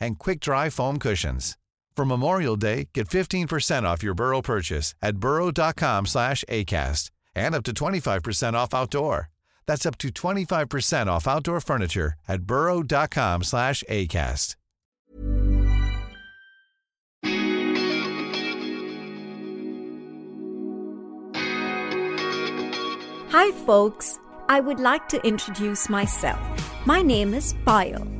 and quick-dry foam cushions. For Memorial Day, get 15% off your Burrow purchase at burrow.com slash ACAST and up to 25% off outdoor. That's up to 25% off outdoor furniture at burrow.com slash ACAST. Hi, folks. I would like to introduce myself. My name is Payal,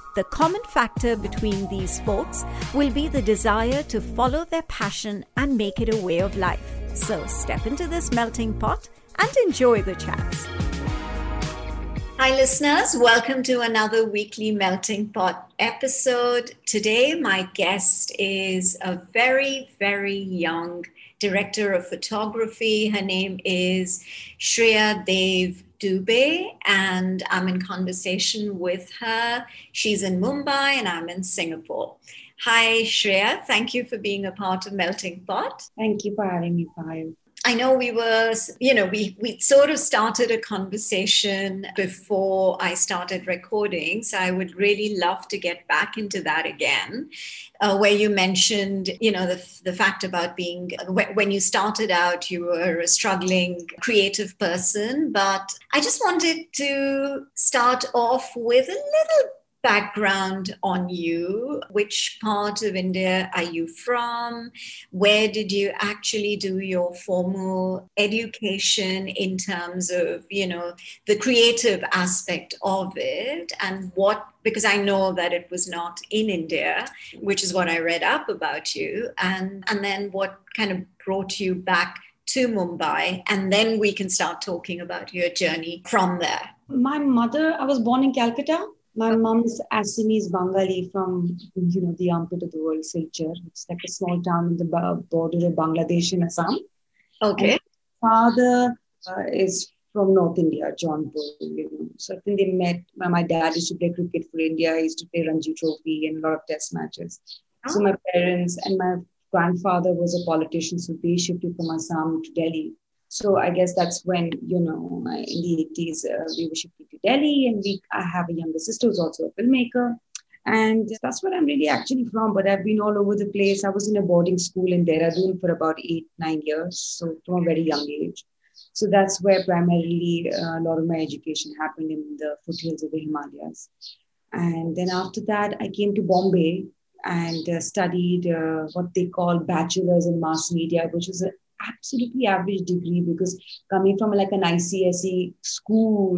The common factor between these folks will be the desire to follow their passion and make it a way of life. So step into this melting pot and enjoy the chats. Hi, listeners. Welcome to another weekly Melting Pot episode. Today, my guest is a very, very young director of photography. Her name is Shreya Dev Dubey, and I'm in conversation with her. She's in Mumbai, and I'm in Singapore. Hi, Shreya. Thank you for being a part of Melting Pot. Thank you for having me, Payal. I know we were, you know, we we sort of started a conversation before I started recording. So I would really love to get back into that again, uh, where you mentioned, you know, the the fact about being when you started out, you were a struggling creative person. But I just wanted to start off with a little background on you. Which part of India are you from? Where did you actually do your formal education in terms of, you know, the creative aspect of it and what because I know that it was not in India, which is what I read up about you, and and then what kind of brought you back to Mumbai, and then we can start talking about your journey from there. My mother, I was born in Calcutta, my mom's Assamese Bengali from you know the armpit of the world, Silchar. It's like a small town in the border of Bangladesh and Assam. Okay. And father uh, is from North India, Jaunpur. You know, so I think they met. My, my, dad used to play cricket for India. He used to play Ranji Trophy and a lot of Test matches. Oh. So my parents and my grandfather was a politician, so they shifted from Assam to Delhi. So I guess that's when, you know, in the 80s, uh, we were shifting to Delhi and we, I have a younger sister who's also a filmmaker. And that's where I'm really actually from, but I've been all over the place. I was in a boarding school in Dehradun for about eight, nine years, so from a very young age. So that's where primarily uh, a lot of my education happened in the foothills of the Himalayas. And then after that, I came to Bombay and uh, studied uh, what they call bachelor's in mass media, which was a absolutely average degree because coming from like an ICSE school,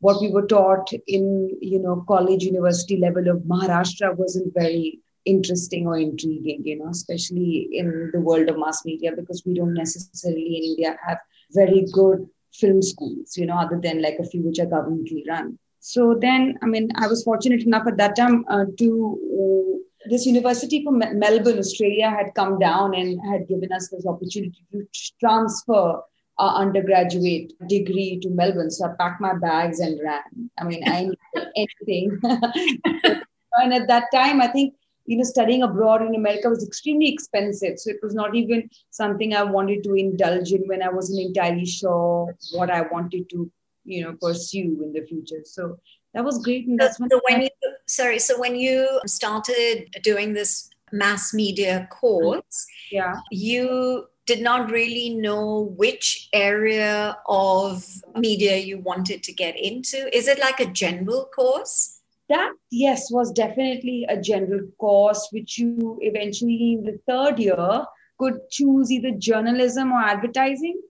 what we were taught in you know college university level of Maharashtra wasn't very interesting or intriguing, you know, especially in the world of mass media because we don't necessarily in India have very good film schools, you know, other than like a few which are governmentally run. So then, I mean, I was fortunate enough at that time uh, to this university from Melbourne, Australia, had come down and had given us this opportunity to transfer our undergraduate degree to Melbourne. So I packed my bags and ran. I mean, I needed anything. and at that time, I think you know studying abroad in America was extremely expensive. So it was not even something I wanted to indulge in when I wasn't entirely sure what I wanted to you know pursue in the future. So that was great. And that's so, so when you sorry, so when you started doing this mass media course, yeah, you did not really know which area of media you wanted to get into. Is it like a general course? That, yes, was definitely a general course, which you eventually in the third year could choose either journalism or advertising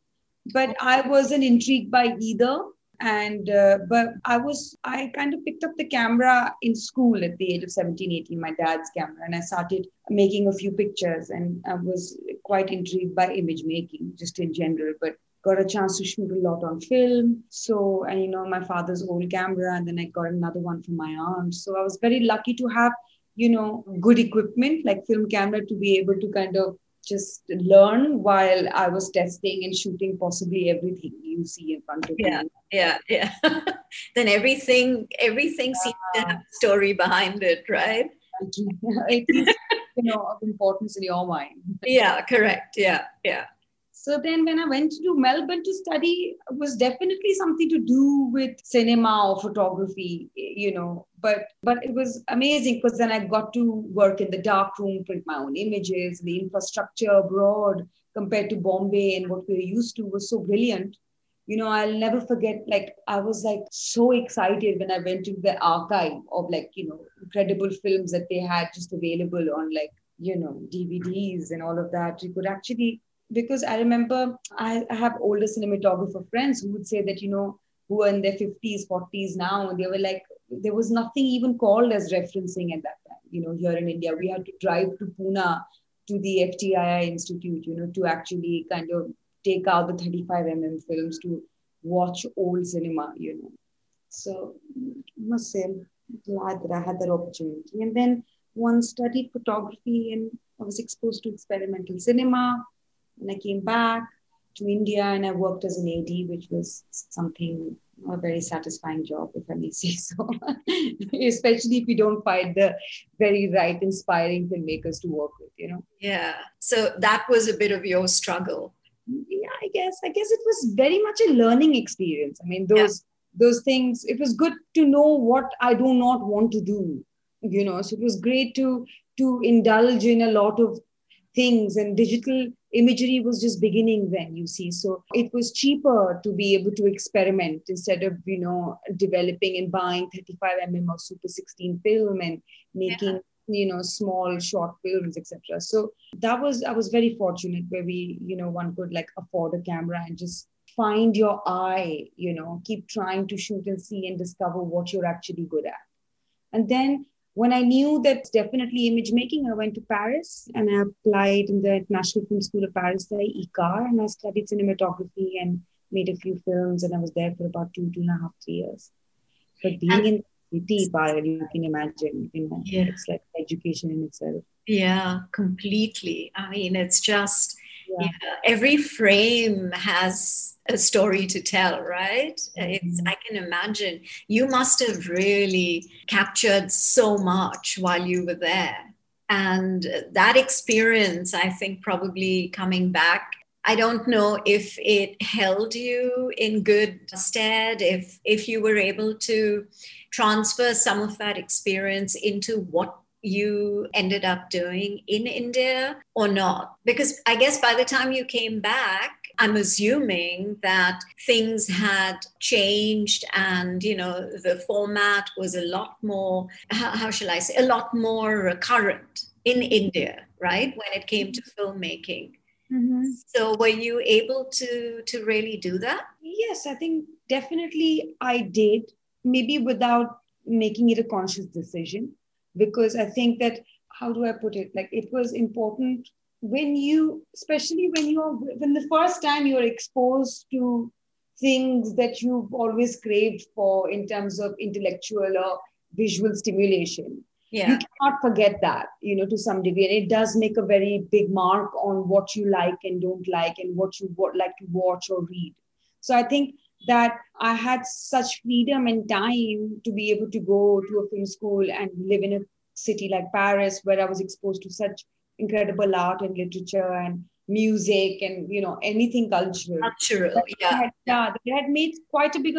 but I wasn't intrigued by either. And uh, but I was I kind of picked up the camera in school at the age of 17, 18, my dad's camera, and I started making a few pictures. And I was quite intrigued by image making, just in general. But got a chance to shoot a lot on film. So, and you know, my father's old camera, and then I got another one from my aunt. So I was very lucky to have, you know, good equipment like film camera to be able to kind of just learn while I was testing and shooting possibly everything you see in front of yeah, you. Yeah, yeah, then everything, everything yeah. seems to have a story behind it, right? It is, you know, of importance in your mind. Yeah, correct. Yeah, yeah. So then when I went to Melbourne to study, was definitely something to do with cinema or photography, you know. But but it was amazing because then I got to work in the dark room, print my own images. The infrastructure abroad compared to Bombay and what we were used to was so brilliant. You know, I'll never forget, like, I was like so excited when I went to the archive of like, you know, incredible films that they had just available on like, you know, DVDs and all of that. You could actually because I remember I, I have older cinematographer friends who would say that, you know, who are in their 50s, 40s now, they were like, there was nothing even called as referencing at that time. You know, here in India, we had to drive to Pune to the FTII Institute, you know, to actually kind of take out the 35 mm films to watch old cinema, you know. So I must say, I'm glad that I had that opportunity. And then one studied photography and I was exposed to experimental cinema and I came back to India and I worked as an AD, which was something a very satisfying job, if I may say so. Especially if you don't find the very right, inspiring filmmakers to work with, you know. Yeah. So that was a bit of your struggle. Yeah, I guess. I guess it was very much a learning experience. I mean, those yeah. those things. It was good to know what I do not want to do. You know, so it was great to to indulge in a lot of things and digital imagery was just beginning then you see. So it was cheaper to be able to experiment instead of you know developing and buying 35 mm or super 16 film and making yeah. you know small short films etc so that was i was very fortunate where we you know one could like afford a camera and just find your eye you know keep trying to shoot and see and discover what you're actually good at. And then when I knew that definitely image making, I went to Paris and I applied in the National Film School of Paris there, ICAR, and I studied cinematography and made a few films. And I was there for about two, two and a half, three years. But being and, in the city, you can imagine, you know, yeah. it's like education in itself. Yeah, completely. I mean, it's just yeah. yeah. every frame has a story to tell right mm-hmm. it's i can imagine you must have really captured so much while you were there and that experience i think probably coming back I don't know if it held you in good stead, if if you were able to transfer some of that experience into what you ended up doing in India or not? Because I guess by the time you came back, I'm assuming that things had changed and, you know, the format was a lot more, how, how shall I say, a lot more current in India, right? When it came to filmmaking. Mm-hmm. So were you able to to really do that? Yes, I think definitely I did. Maybe without making it a conscious decision because I think that how do I put it? Like it was important when you, especially when you're when the first time you're exposed to things that you've always craved for in terms of intellectual or visual stimulation. Yeah. You cannot forget that, you know, to some degree. And it does make a very big mark on what you like and don't like and what you like to watch or read. So I think that I had such freedom and time to be able to go to a film school and live in a city like Paris, where I was exposed to such incredible art and literature and music and you know anything cultural. Cultural, yeah. Had, yeah, it had made quite a big,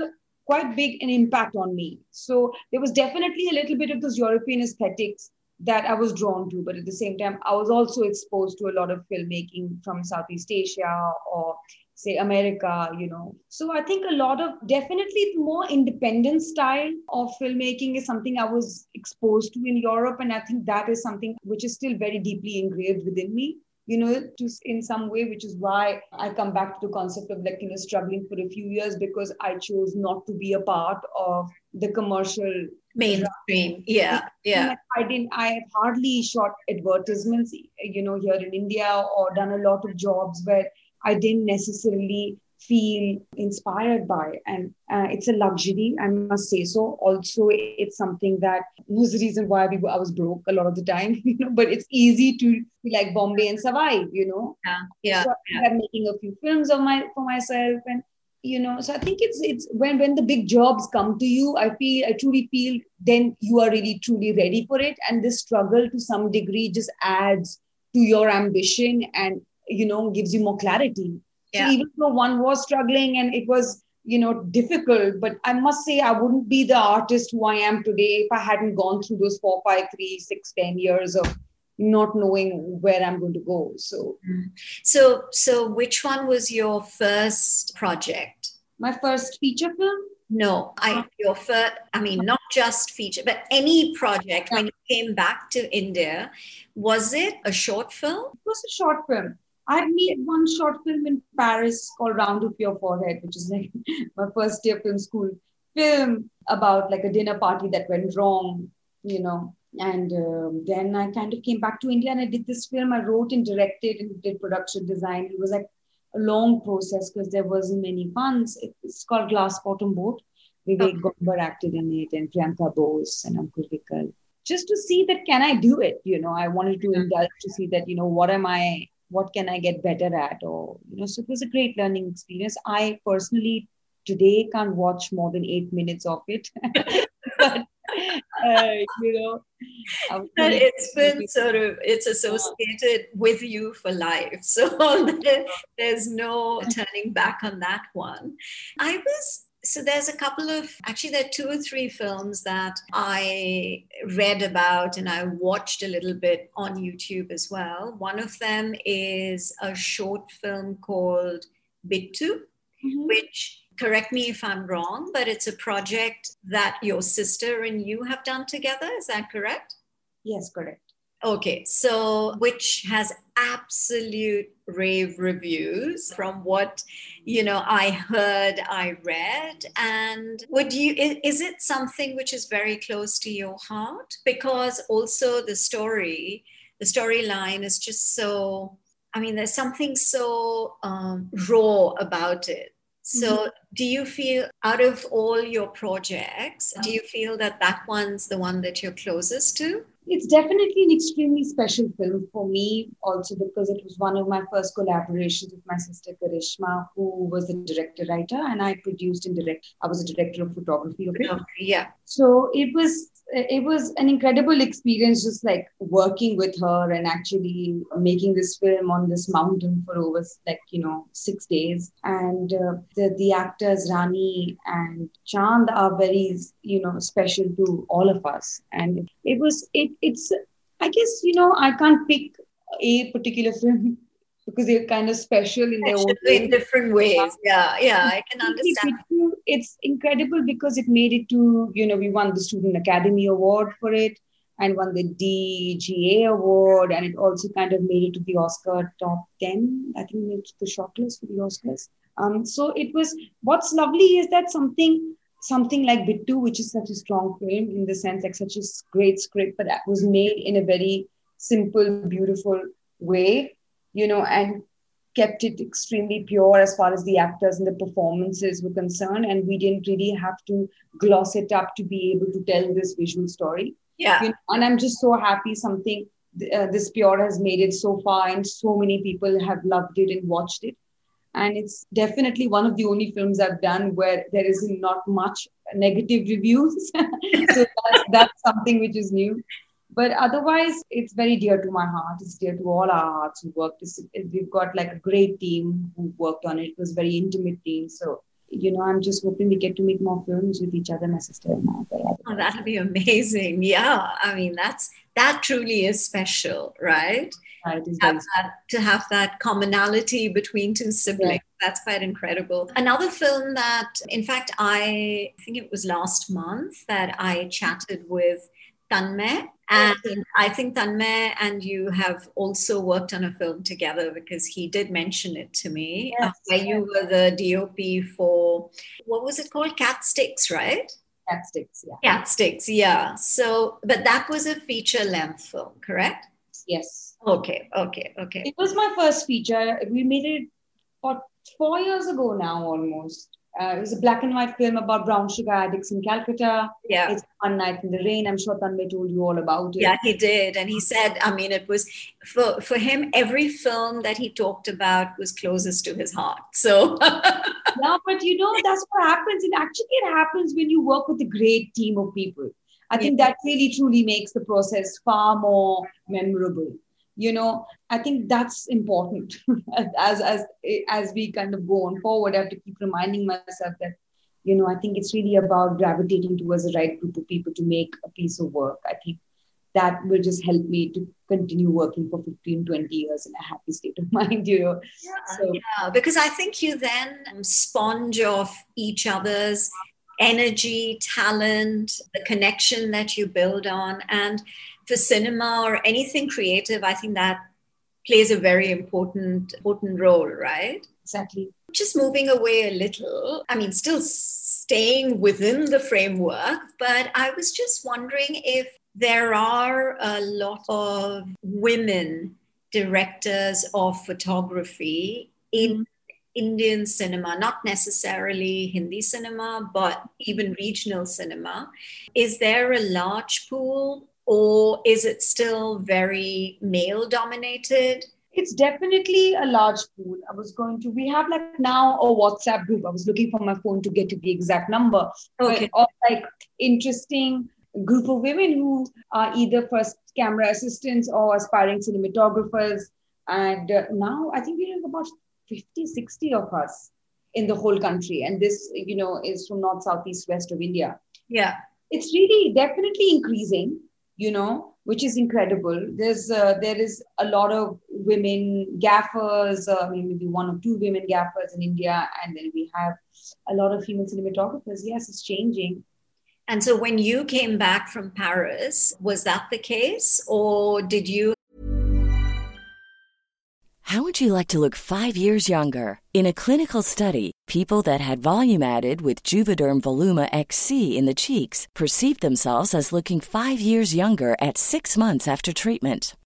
quite big an impact on me. So there was definitely a little bit of those European aesthetics that I was drawn to, but at the same time, I was also exposed to a lot of filmmaking from Southeast Asia or say america you know so i think a lot of definitely more independent style of filmmaking is something i was exposed to in europe and i think that is something which is still very deeply engraved within me you know, to in some way, which is why I come back to the concept of like, you know, struggling for a few years because I chose not to be a part of the commercial mainstream. Yeah, yeah. I didn't. I have hardly shot advertisements, you know, here in India or done a lot of jobs where I didn't necessarily feel inspired by. And uh, it's a luxury i must say so. Also it's something that was the reason why we were, i was broke a lot of the time you know but it's easy to be like bombay and survive you know? Yeah yeah, so yeah. i'm making a few films of my for myself and you know so i think it's it's when when the big jobs come to you i feel i truly feel then you are really truly ready for it. And this struggle to some degree just adds to your ambition and you know gives you more clarity. Yeah. so even though one was struggling and it was you know difficult but i must say i wouldn't be the artist who i am today if i hadn't gone through those four five three six ten years of not knowing where i'm going to go. So mm. so so which one was your first project? My first feature film? No i your first i mean not just feature but any project when you came back to india was it a short film? It was a short film I made one short film in Paris called Round Up Your Forehead, which is like my first year film school film about like a dinner party that went wrong, you know. And um, then I kind of came back to India and I did this film. I wrote and directed and did production design. It was like a long process because there wasn't many funds. It's called Glass Bottom Boat. Vivek okay. Gombar acted in it and Priyanka Bose and Ankur Vikal. Just to see that can I do it? You know, I wanted to mm-hmm. indulge to see that, you know, what am I what can i get better at or you know so it was a great learning experience. I personally today can't watch more than eight minutes of it. But uh, you know but it's been sort of it's associated with you for life. So there's no turning back on that one. I was so there's a couple of actually there are two or three films that i read about and i watched a little bit on youtube as well. One of them is a short film called bittu mm-hmm. which correct me if i'm wrong but it's a project that your sister and you have done together. Is that correct? Yes correct Okay, so which has absolute rave reviews from what you know I heard, I read, and would you is it something which is very close to your heart? Because also the story, the storyline is just so. I mean, there's something so um, raw about it. So, mm-hmm. do you feel out of all your projects, do you feel that that one's the one that you're closest to? It's definitely an extremely special film for me also because it was one of my first collaborations with my sister karishma who was the director writer and i produced and direct i was a director of photography it yeah. So it was it was an incredible experience just like working with her and actually making this film on this mountain for over like you know six days. And uh, the the actors rani and chand are very you know special to all of us. And it was it it's i guess you know i can't pick a particular film because they're kind of special in their own way. in different ways. Yeah, yeah, I can understand. It's incredible because it made it to you know we won the Student Academy Award for it and won the DGA award, and it also kind of made it to the Oscar top ten. I think it's the shortlist for the Oscars. Um, so it was. What's lovely is that something something like Bittu, which is such a strong film in the sense like such a great script, but that was made in a very simple, beautiful way you know, and kept it extremely pure as far as the actors and the performances were concerned. And we didn't really have to gloss it up to be able to tell this visual story. Yeah. You know, and I'm just so happy something uh, this pure has made it so far, and so many people have loved it and watched it. And it's definitely one of the only films I've done where there is not much negative reviews. so that's, that's something which is new. But otherwise it's very dear to my heart. It's dear to all our hearts who worked we've got like a great team who worked on it. It was very intimate team. So you know i'm just hoping we get to make more films with each other my sister and I. oh that'll be amazing. Yeah i mean that's that truly is special right Right, have that, to have that commonality between two siblings. Yeah. That's quite incredible. Another film that, in fact, I, I think it was last month that I chatted with Tanmay And I think Tanmay and you have also worked on a film together because he did mention it to me, Yes, uh, where you were the DOP for what was it called? Cat Sticks, right? Cat sticks, yeah. Cat Sticks, yeah. So, but that was a feature length film, correct? Yes. Okay, okay, okay. It was my first feature. We made it about four years ago now, almost. Uh, it was a black and white film about brown sugar addicts in Calcutta. Yeah. It's One Night in the Rain. I'm sure Tanmay told you all about it. Yeah, he did. And he said, I mean, it was for, for him, every film that he talked about was closest to his heart. So, yeah, but you know, that's what happens. And actually, it happens when you work with a great team of people. I think that really truly makes the process far more memorable. You know, I think that's important as as as we kind of go on forward. I have to keep reminding myself that, you know, I think it's really about gravitating towards the right group of people to make a piece of work. I think that will just help me to continue working for 15, 20 years in a happy state of mind, you know. So yeah, because I think you then um, sponge off each other's energy, talent, the connection that you build on. And for cinema or anything creative, I think that plays a very important important role, right? exactly. Just moving away a little, I mean, still staying within the framework, but I was just wondering if there are a lot of women directors of photography in mm-hmm. Indian cinema, not necessarily Hindi cinema, but even regional cinema. Is there a large pool or is it still very male dominated? It's definitely a large pool. I was going to, we have like now a WhatsApp group. I was looking for my phone to get to the exact number. Okay. Of like interesting group of women who are either first camera assistants or aspiring cinematographers. And uh, now I think we have about 50, 60 of us in the whole country. And this, you know, is from north, south, east, west of India. Yeah. It's really definitely increasing, you know, which is incredible. There's uh, there is a lot of women gaffers, uh, maybe one or two women gaffers in India, and then we have a lot of female cinematographers. Yes, it's changing. And so when you came back from Paris, was that the case? Or did you How would you like to look five years younger? In a clinical study, people that had volume added with Juvederm Voluma XC in the cheeks perceived themselves as looking five years younger at six months after treatment.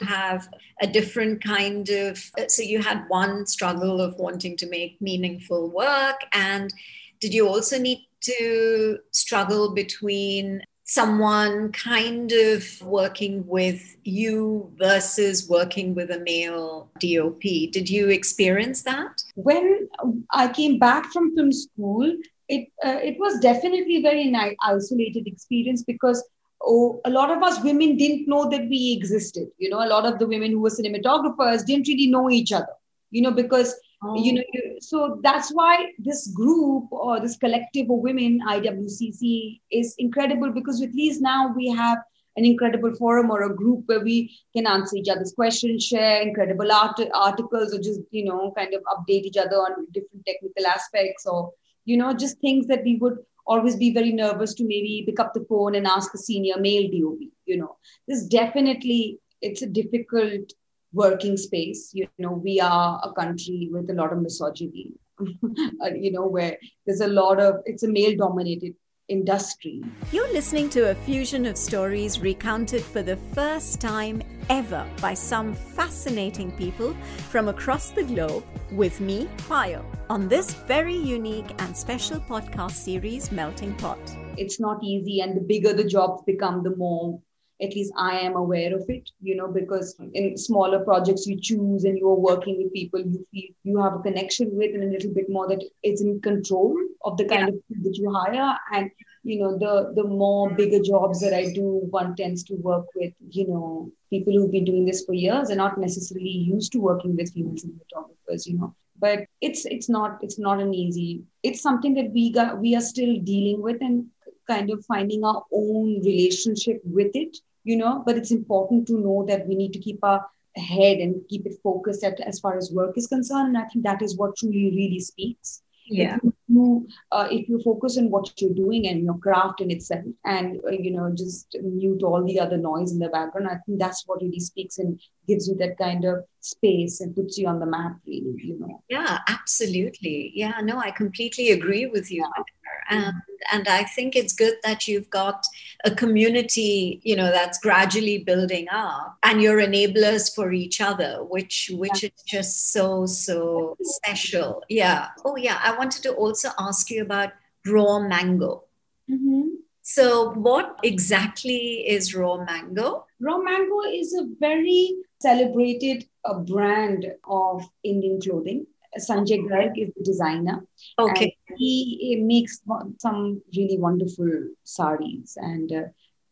Have a different kind of so you had one struggle of wanting to make meaningful work and did you also need to struggle between someone kind of working with you versus working with a male dop did you experience that? When I came back from film school, it uh, it was definitely a very nice isolated experience because oh, a lot of us women didn't know that we existed. You know, a lot of the women who were cinematographers didn't really know each other. You know, because oh. you know, you, so that's why this group or this collective of women, IWCC, is incredible because at least now we have an incredible forum or a group where we can answer each other's questions, share incredible art- articles, or just you know, kind of update each other on different technical aspects or you know, just things that we would always be very nervous to maybe pick up the phone and ask a senior male DOP. you know. This definitely, it's a difficult working space. You know, we are a country with a lot of misogyny, uh, you know, where there's a lot of, it's a male dominated industry. You're listening to a fusion of stories recounted for the first time ever by some fascinating people from across the globe with me, Payal, on this very unique and special podcast series, Melting Pot. It's not easy, and the bigger the jobs become, the more at least I am aware of it, you know, because in smaller projects you choose and you are working with people you feel you have a connection with and a little bit more that it's in control of the kind yeah. of people that you hire. And, you know, the the more bigger jobs that I do, one tends to work with, you know, people who've been doing this for years and not necessarily used to working with female cinematographers, you know. But it's it's not it's not an easy. It's something that we got we are still dealing with and kind of finding our own relationship with it you know, but it's important to know that we need to keep our head and keep it focused at, as far as work is concerned. And I think that is what truly really speaks. Yeah. If you, uh, if you focus on what you're doing and your craft in itself, and uh, you know, just mute all the other noise in the background, I think that's what really speaks and gives you that kind of space and puts you on the map. Really, you know. Yeah, absolutely. Yeah, no, I completely agree with you. Yeah and and i think it's good that you've got a community you know that's gradually building up and you're enablers for each other which which is just so so special. Yeah. Oh yeah. I wanted to also ask you about raw mango. Mm-hmm. so what exactly is raw mango? Raw mango is a very celebrated uh, brand of indian clothing Sanjay Garg is the designer. Okay. He, he, makes some really wonderful saris, and uh,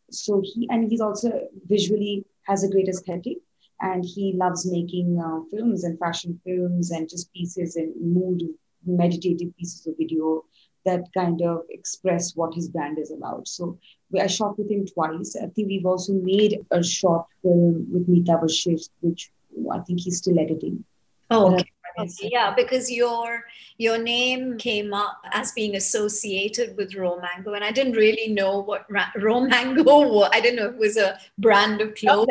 so he and he's also visually has a great aesthetic, and he loves making uh, films and fashion films and just pieces and mood meditative pieces of video that kind of express what his brand is about. So I shot with him twice. I think we've also made a short film with Mita Vashisht, which I think he's still editing. Oh, okay. Okay, yeah, because your your name came up as being associated with raw mango, and I didn't really know what ra- raw mango was. I didn't know it was a brand of clothes.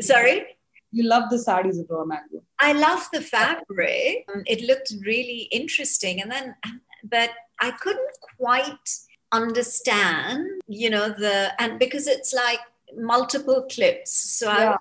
Sorry. You love the saris of raw mango. I love the fabric. Um, it looked really interesting, and then, um, but I couldn't quite understand, you know, the and because it's like multiple clips. So yeah. I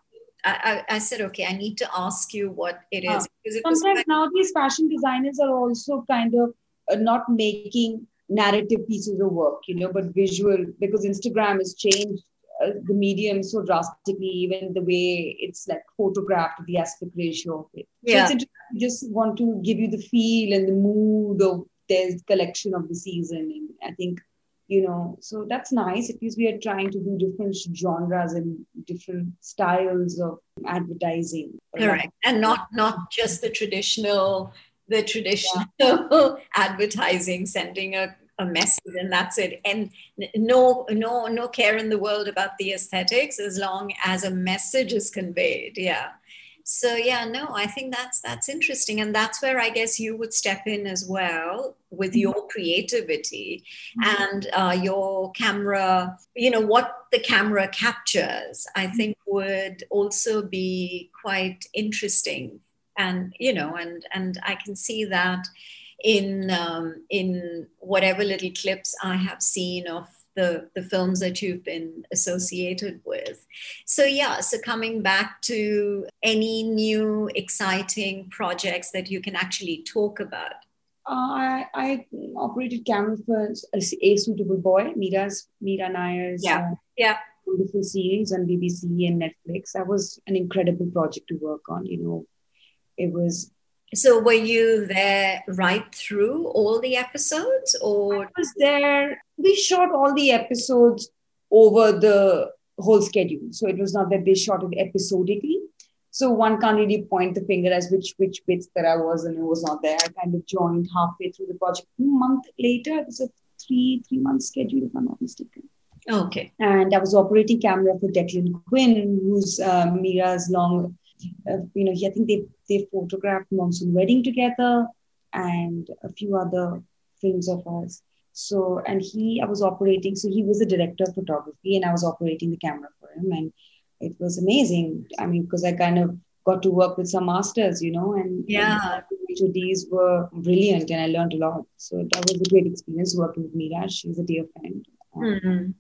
I, I, said, okay, I need to ask you what it is. It Sometimes now these fashion designers are also kind of uh, not making narrative pieces of work, you know, but visual because Instagram has changed uh, the medium so drastically, even the way it's like photographed, the aspect ratio of it. Yeah. So it's just want to give you the feel and the mood of the collection of the season. And I think you know so that's nice. At least we are trying to do different genres and different styles of advertising. Correct. And not not just the traditional the traditional yeah. advertising sending a, a message and that's it. And no no no care in the world about the aesthetics as long as a message is conveyed. Yeah so yeah no i think that's that's interesting and that's where i guess you would step in as well with mm-hmm. your creativity mm-hmm. and uh, your camera you know what the camera captures i mm-hmm. think would also be quite interesting and you know and and i can see that in um, in whatever little clips i have seen of the, the films that you've been associated with. So, yeah, so coming back to any new exciting projects that you can actually talk about. Uh, I, I operated camera for A Suitable Boy, Mira's, Mira Nair's yeah. Uh, yeah. wonderful series on BBC and Netflix. That was an incredible project to work on. You know, it was so were you there right through all the episodes or I was there we shot all the episodes over the whole schedule so it was not that they shot it episodically so one can't really point the finger as which which bits that I was and it was not there. I kind of joined halfway through the project. A month later, it was a three three month schedule, if I'm not mistaken. Okay. And I was operating camera for Declan Quinn, who's uh, Mira's long uh, you know, I think they they photographed Monsoon Wedding together and a few other films of ours. So, and he, I was operating, so he was the director of photography and I was operating the camera for him. And it was amazing. I mean, because I kind of got to work with some masters, you know, and yeah, and these were brilliant and I learned a lot. So that was a great experience working with Mira. She's a dear friend. Mm-hmm.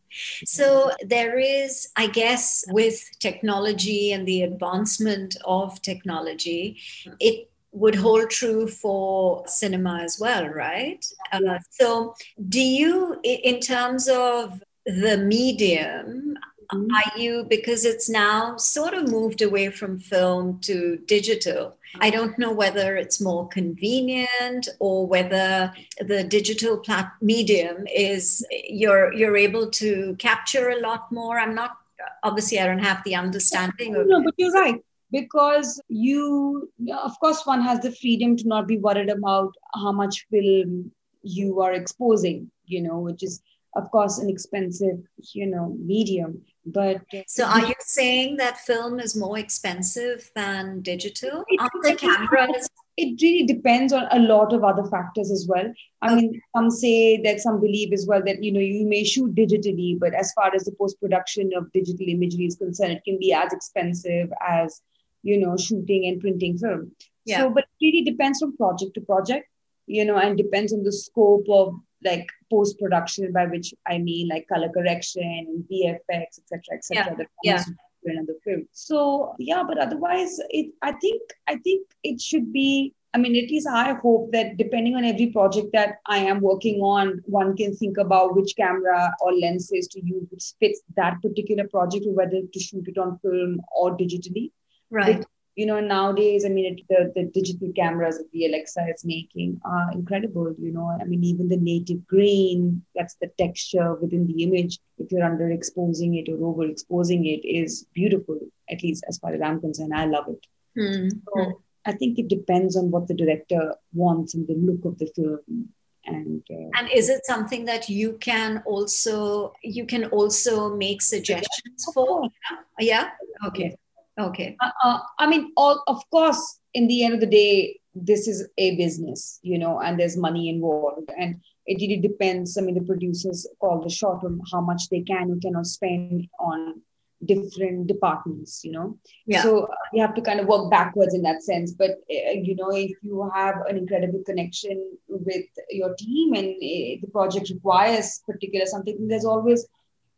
So there is, I guess, with technology and the advancement of technology, it would hold true for cinema as well, right? Uh, so, do you, in terms of the medium, mm-hmm. are you, because it's now sort of moved away from film to digital, I don't know whether it's more convenient or whether the digital plat- medium is you're you're able to capture a lot more. I'm not obviously I don't have the understanding of No, but you're right because you of course one has the freedom to not be worried about how much film you are exposing, you know, which is of course an expensive you know medium. But so are you saying that film is more expensive than digital on the cameras? it really depends on a lot of other factors as well. I okay. mean some say that some believe as well that you know you may shoot digitally but as far as the post production of digital imagery is concerned it can be as expensive as you know shooting and printing film yeah. so but it really depends from project to project you know and depends on the scope of like post production, by which I mean like color correction and VFX, etc., etc. Yeah. yeah. the film. So yeah, but otherwise, it I think I think it should be. I mean, at least I hope that depending on every project that I am working on, one can think about which camera or lenses to use which fits that particular project, or whether to shoot it on film or digitally. Right. you know nowadays i mean it, the, the digital cameras that the alexa is making are incredible you know. I mean even the native grain that's the texture within the image. If you're underexposing it or overexposing it is beautiful at least as far as i'm concerned. I love it. Mm-hmm. so i think it depends on what the director wants and the look of the film and uh, and is it something that you can also you can also make suggestions for? Yeah? Okay Okay. Uh, uh, I mean, all of course, in the end of the day, this is a business, you know, and there's money involved, and it really depends. I mean, the producers call the shot on how much they can or cannot spend on different departments, you know. Yeah. So uh, you have to kind of work backwards in that sense. But uh, you know, if you have an incredible connection with your team and uh, the project requires particular something, there's always,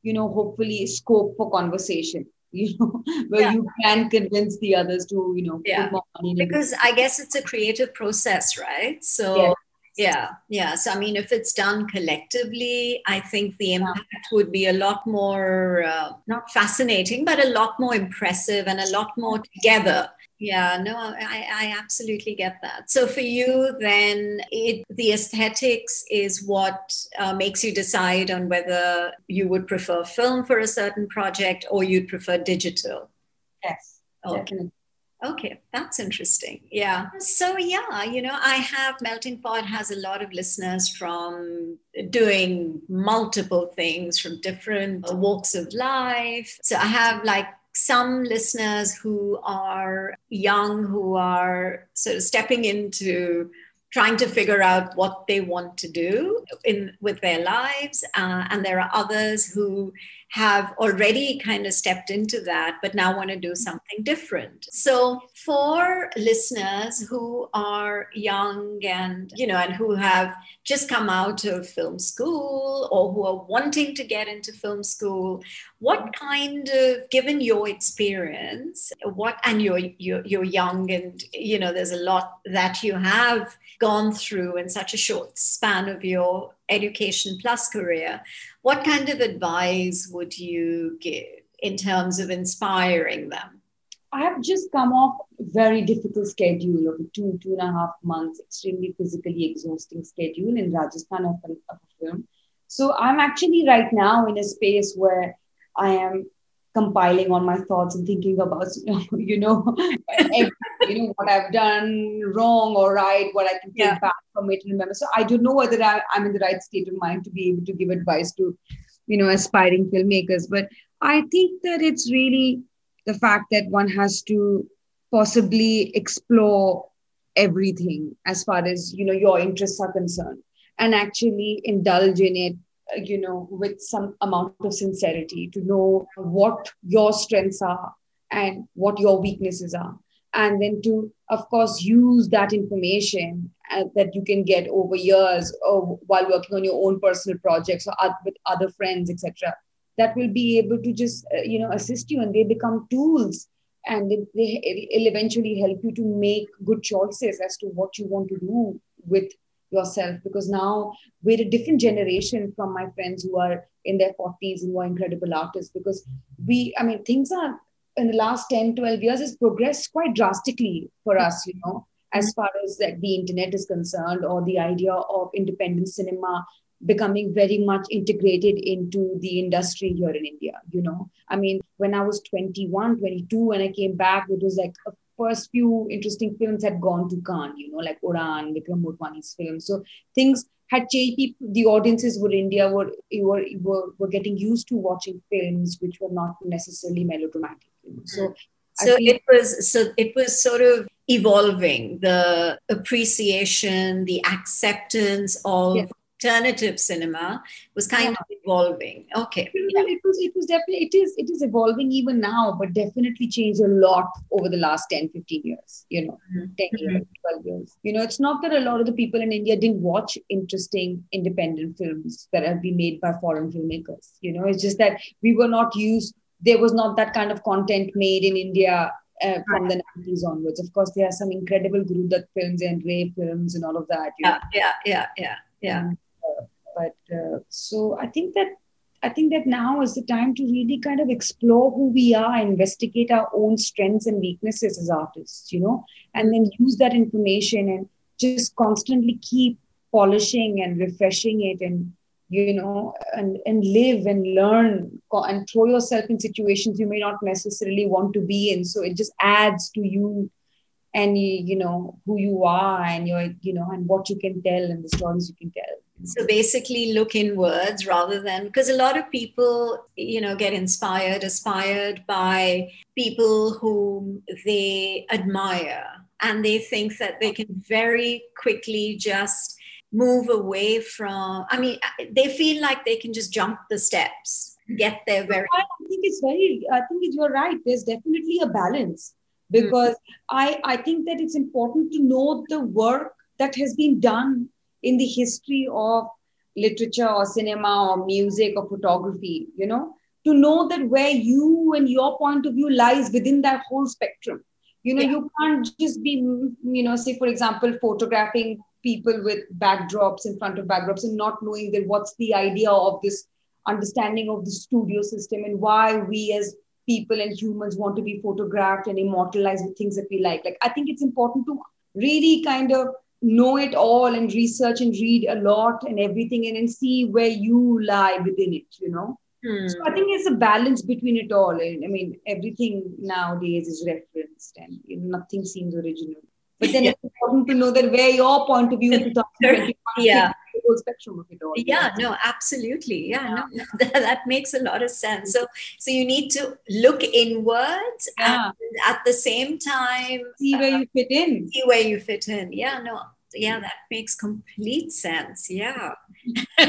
you know, hopefully scope for conversation you know where yeah. you can convince the others to you know yeah. because i guess it's a creative process right so yeah. yeah yeah so i mean if it's done collectively i think the impact yeah. would be a lot more uh, not fascinating but a lot more impressive and a lot more together yeah, no, I, I absolutely get that. So for you, then it, the aesthetics is what uh, makes you decide on whether you would prefer film for a certain project or you'd prefer digital. Yes. Okay. Okay, that's interesting. Yeah. So, yeah, you know, I have Melting Pot has a lot of listeners from doing multiple things from different walks of life. So, I have like some listeners who are young, who are sort of stepping into trying to figure out what they want to do in with their lives uh, and there are others who have already kind of stepped into that but now want to do mm-hmm. something different. So for listeners who are young and you know and who have just come out of film school or who are wanting to get into film school what kind of given your experience what and you're, you're you're young and you know there's a lot that you have gone through in such a short span of your education plus career, what kind of advice would you give in terms of inspiring them? I have just come off a very difficult schedule of a two, two and a half months, extremely physically exhausting schedule in Rajasthan of a, of a film. So I'm actually right now in a space where I am compiling on my thoughts and thinking about you know every, you know what I've done wrong or right, what I can take yeah. back from it and remember. So I don't know whether I, I'm in the right state of mind to be able to give advice to you know aspiring filmmakers, but I think that it's really the fact that one has to possibly explore everything as far as you know your interests are concerned and actually indulge in it uh, you know with some amount of sincerity to know what your strengths are and what your weaknesses are and then to of course use that information uh, that you can get over years or while working on your own personal projects or with other friends etc that will be able to just uh, you know assist you and they become tools and it, they, it'll eventually help you to make good choices as to what you want to do with yourself because now we're a different generation from my friends who are in their 40s and who are incredible artists because we i mean things are in the last 10 12 years has progressed quite drastically for us you know as mm-hmm. far as the internet is concerned or the idea of independent cinema becoming very much integrated into the industry here in India. You know, I mean, when I was 21, 22, when I came back, it was like a first few interesting films had gone to Cannes, you know, like Udaan, Vikram Motwane's films. So things had changed. People, the audiences were India were, were were were getting used to watching films which were not necessarily melodramatic. You? So. So it was so it was sort of evolving the appreciation, the acceptance of yes alternative cinema was kind yeah. of evolving. Okay. Yeah. It was it was definitely it is it is evolving even now, but definitely changed a lot over the last 10, 15 years, you know, mm-hmm. 10 years, mm-hmm. 12 years. You know, it's not that a lot of the people in India didn't watch interesting independent films that have been made by foreign filmmakers. You know, it's just that we were not used, there was not that kind of content made in India uh, from the 90s onwards. Of course, there are some incredible Guru Dutt films and Ray films and all of that. yeah, yeah, yeah, yeah, yeah but uh, so i think that i think that now is the time to really kind of explore who we are investigate our own strengths and weaknesses as artists you know and then use that information and just constantly keep polishing and refreshing it and you know and and live and learn and throw yourself in situations you may not necessarily want to be in. So it just adds to you and you know who you are and your you know and what you can tell and the stories you can tell. So basically look inwards rather than because a lot of people you know get inspired aspired by people whom they admire and they think that they can very quickly just move away from i mean they feel like they can just jump the steps get there very i think it's very i think you're right there's definitely a balance because mm-hmm. i i think that it's important to know the work that has been done in the history of literature or cinema or music or photography you know to know that where you and your point of view lies within that whole spectrum you know yeah. you can't just be you know say for example photographing people with backdrops in front of backdrops and not knowing that what's the idea of this understanding of the studio system and why we as people and humans want to be photographed and immortalized with things that we like like i think it's important to really kind of know it all and research and read a lot and everything and, and see where you lie within it, you know. Hmm. So I think it's a balance between it all. And I mean, everything nowadays is referenced and nothing seems original. But then it's important to know that where your point of view in yeah. the whole spectrum of it all. Yeah, no, absolutely. Yeah, yeah. no, that, that, makes a lot of sense. So, so you need to look inwards yeah. and at the same time see where uh, you fit in. See where you fit in. Yeah, no, yeah, that makes complete sense. Yeah.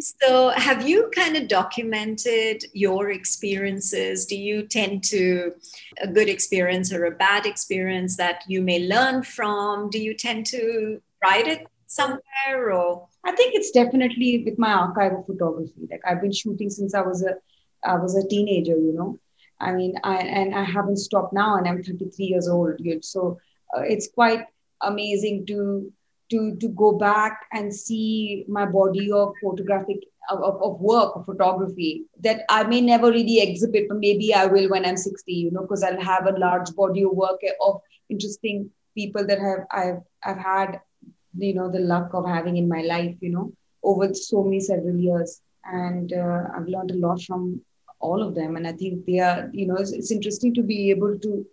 so, have you kind of documented your experiences? Do you tend to a good experience or a bad experience that you may learn from? Do you tend to write it somewhere or? I think it's definitely with my archive of photography. Like I've been shooting since I was a I was a teenager, you know. I mean, I and I haven't stopped now, and I'm 33 years old. So uh, it's quite amazing to to to go back and see my body of photographic of, of work of photography that I may never really exhibit, but maybe I will when I'm 60, you know, because I'll have a large body of work of interesting people that have I've I've had, you know, the luck of having in my life, you know, over so many several years. And uh, I've learned a lot from all of them. And I think they are, you know, it's, it's interesting to be able to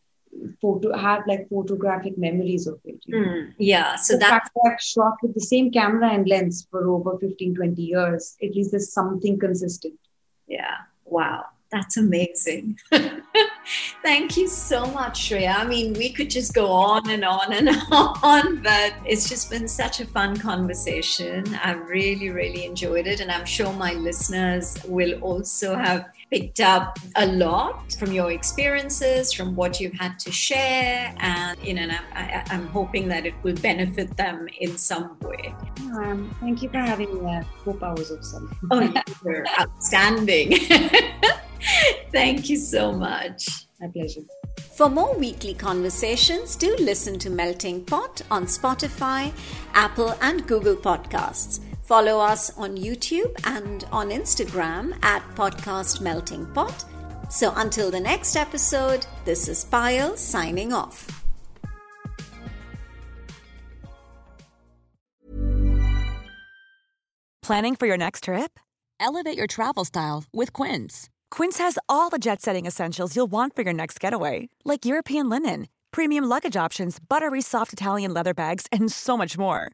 photo have like photographic memories of it you know? mm, yeah so that i've shot with the same camera and lens for over 15 20 years at least there's something consistent yeah wow that's amazing. Thank you so much, Shreya. I mean, we could just go on and on and on, but it's just been such a fun conversation. I've really, really enjoyed it. And I'm sure my listeners will also have picked up a lot from your experiences, from what you've had to share. And, you know, I, am hoping that it will benefit them in some way. Um, thank you for having me. I hope I was of some. oh, you're outstanding. thank you so much. My pleasure. For more weekly conversations, do listen to Melting Pot on Spotify, Apple, and Google Podcasts. Follow us on YouTube and on Instagram at Podcast Melting Pot. So until the next episode, this is Payal signing off. Planning for your next trip? Elevate your travel style with Quince. Quince has all the jet setting essentials you'll want for your next getaway, like European linen, premium luggage options, buttery soft Italian leather bags, and so much more.